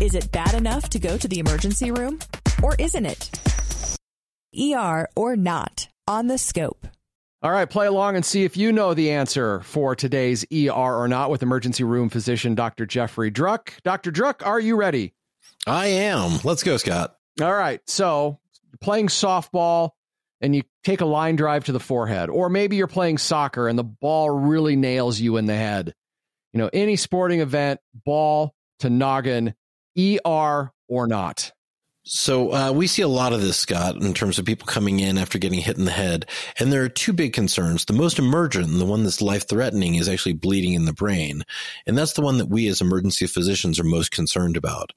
Is it bad enough to go to the emergency room? Or isn't it? ER or not on the scope. All right, play along and see if you know the answer for today's ER or not with emergency room physician Dr. Jeffrey Druck. Dr. Druck, are you ready? I am. Let's go, Scott. All right. So, playing softball and you take a line drive to the forehead, or maybe you're playing soccer and the ball really nails you in the head. You know, any sporting event, ball to noggin, ER or not. So uh, we see a lot of this, Scott, in terms of people coming in after getting hit in the head. And there are two big concerns. The most emergent, the one that's life threatening, is actually bleeding in the brain. And that's the one that we as emergency physicians are most concerned about.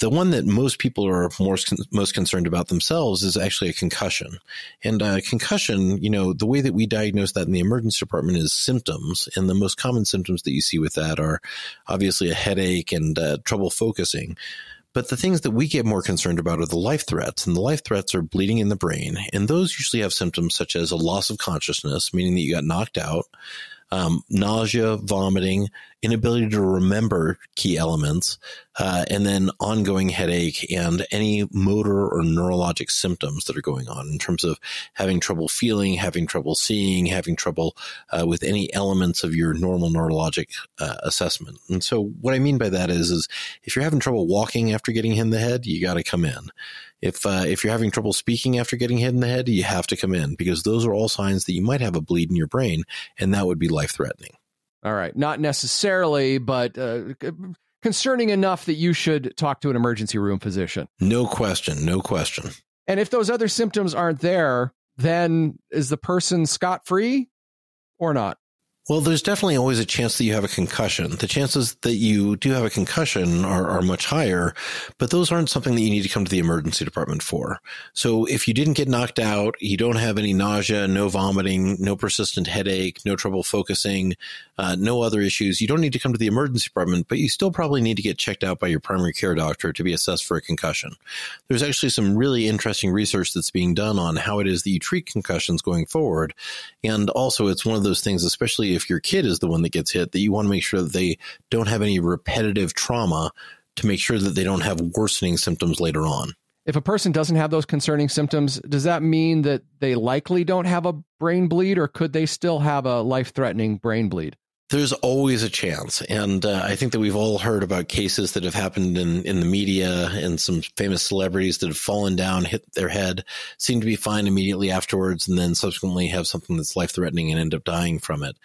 The one that most people are more, most concerned about themselves is actually a concussion. And concussion, you know, the way that we diagnose that in the emergency department is symptoms. And the most common symptoms that you see with that are obviously a headache and uh, trouble focusing. But the things that we get more concerned about are the life threats, and the life threats are bleeding in the brain. And those usually have symptoms such as a loss of consciousness, meaning that you got knocked out, um, nausea, vomiting, inability to remember key elements, uh, and then ongoing headache and any motor or neurologic symptoms that are going on in terms of having trouble feeling, having trouble seeing, having trouble uh, with any elements of your normal neurologic uh, assessment. And so, what I mean by that is, is if you're having trouble walking after getting hit in the head, you got to come in. If uh, if you're having trouble speaking after getting hit in the head, you have to come in because those are all signs that you might have a bleed in your brain, and that would be life threatening. All right, not necessarily, but uh, concerning enough that you should talk to an emergency room physician. No question, no question. And if those other symptoms aren't there, then is the person scot free or not? Well, there's definitely always a chance that you have a concussion. The chances that you do have a concussion are, are much higher, but those aren't something that you need to come to the emergency department for. So if you didn't get knocked out, you don't have any nausea, no vomiting, no persistent headache, no trouble focusing, uh, no other issues, you don't need to come to the emergency department, but you still probably need to get checked out by your primary care doctor to be assessed for a concussion. There's actually some really interesting research that's being done on how it is that you treat concussions going forward. And also it's one of those things, especially if your kid is the one that gets hit, that you want to make sure that they don't have any repetitive trauma to make sure that they don't have worsening symptoms later on. If a person doesn't have those concerning symptoms, does that mean that they likely don't have a brain bleed, or could they still have a life threatening brain bleed? There's always a chance. And uh, I think that we've all heard about cases that have happened in, in the media and some famous celebrities that have fallen down, hit their head, seem to be fine immediately afterwards, and then subsequently have something that's life threatening and end up dying from it.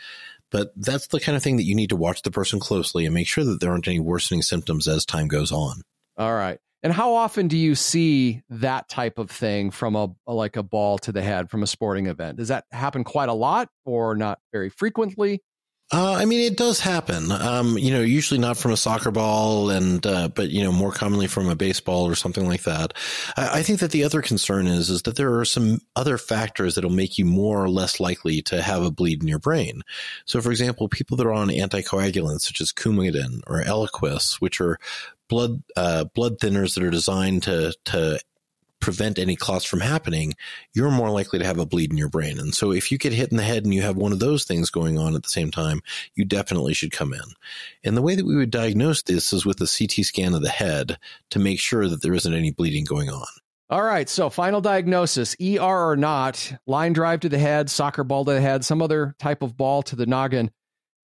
But that's the kind of thing that you need to watch the person closely and make sure that there aren't any worsening symptoms as time goes on. All right. And how often do you see that type of thing from a, like a ball to the head from a sporting event? Does that happen quite a lot or not very frequently? Uh, I mean, it does happen. Um, you know, usually not from a soccer ball, and uh, but you know, more commonly from a baseball or something like that. I, I, think that the other concern is is that there are some other factors that'll make you more or less likely to have a bleed in your brain. So, for example, people that are on anticoagulants such as Coumadin or Eliquis, which are blood uh, blood thinners that are designed to to prevent any clots from happening, you're more likely to have a bleed in your brain. And so if you get hit in the head and you have one of those things going on at the same time, you definitely should come in. And the way that we would diagnose this is with a CT scan of the head to make sure that there isn't any bleeding going on. All right. So, final diagnosis ER or not, line drive to the head, soccer ball to the head, some other type of ball to the noggin.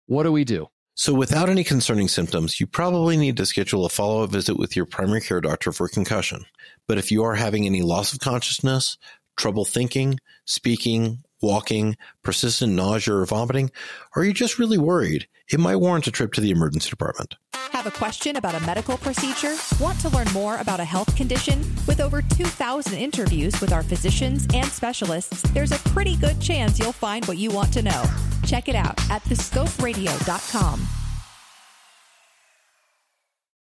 What do we do? So, without any concerning symptoms, you probably need to schedule a follow up visit with your primary care doctor for concussion. But if you are having any loss of consciousness, trouble thinking, speaking, walking, persistent nausea or vomiting, or you're just really worried, it might warrant a trip to the emergency department. Have a question about a medical procedure? Want to learn more about a health condition? With over 2,000 interviews with our physicians and specialists, there's a pretty good chance you'll find what you want to know. Check it out at thescoperadio.com.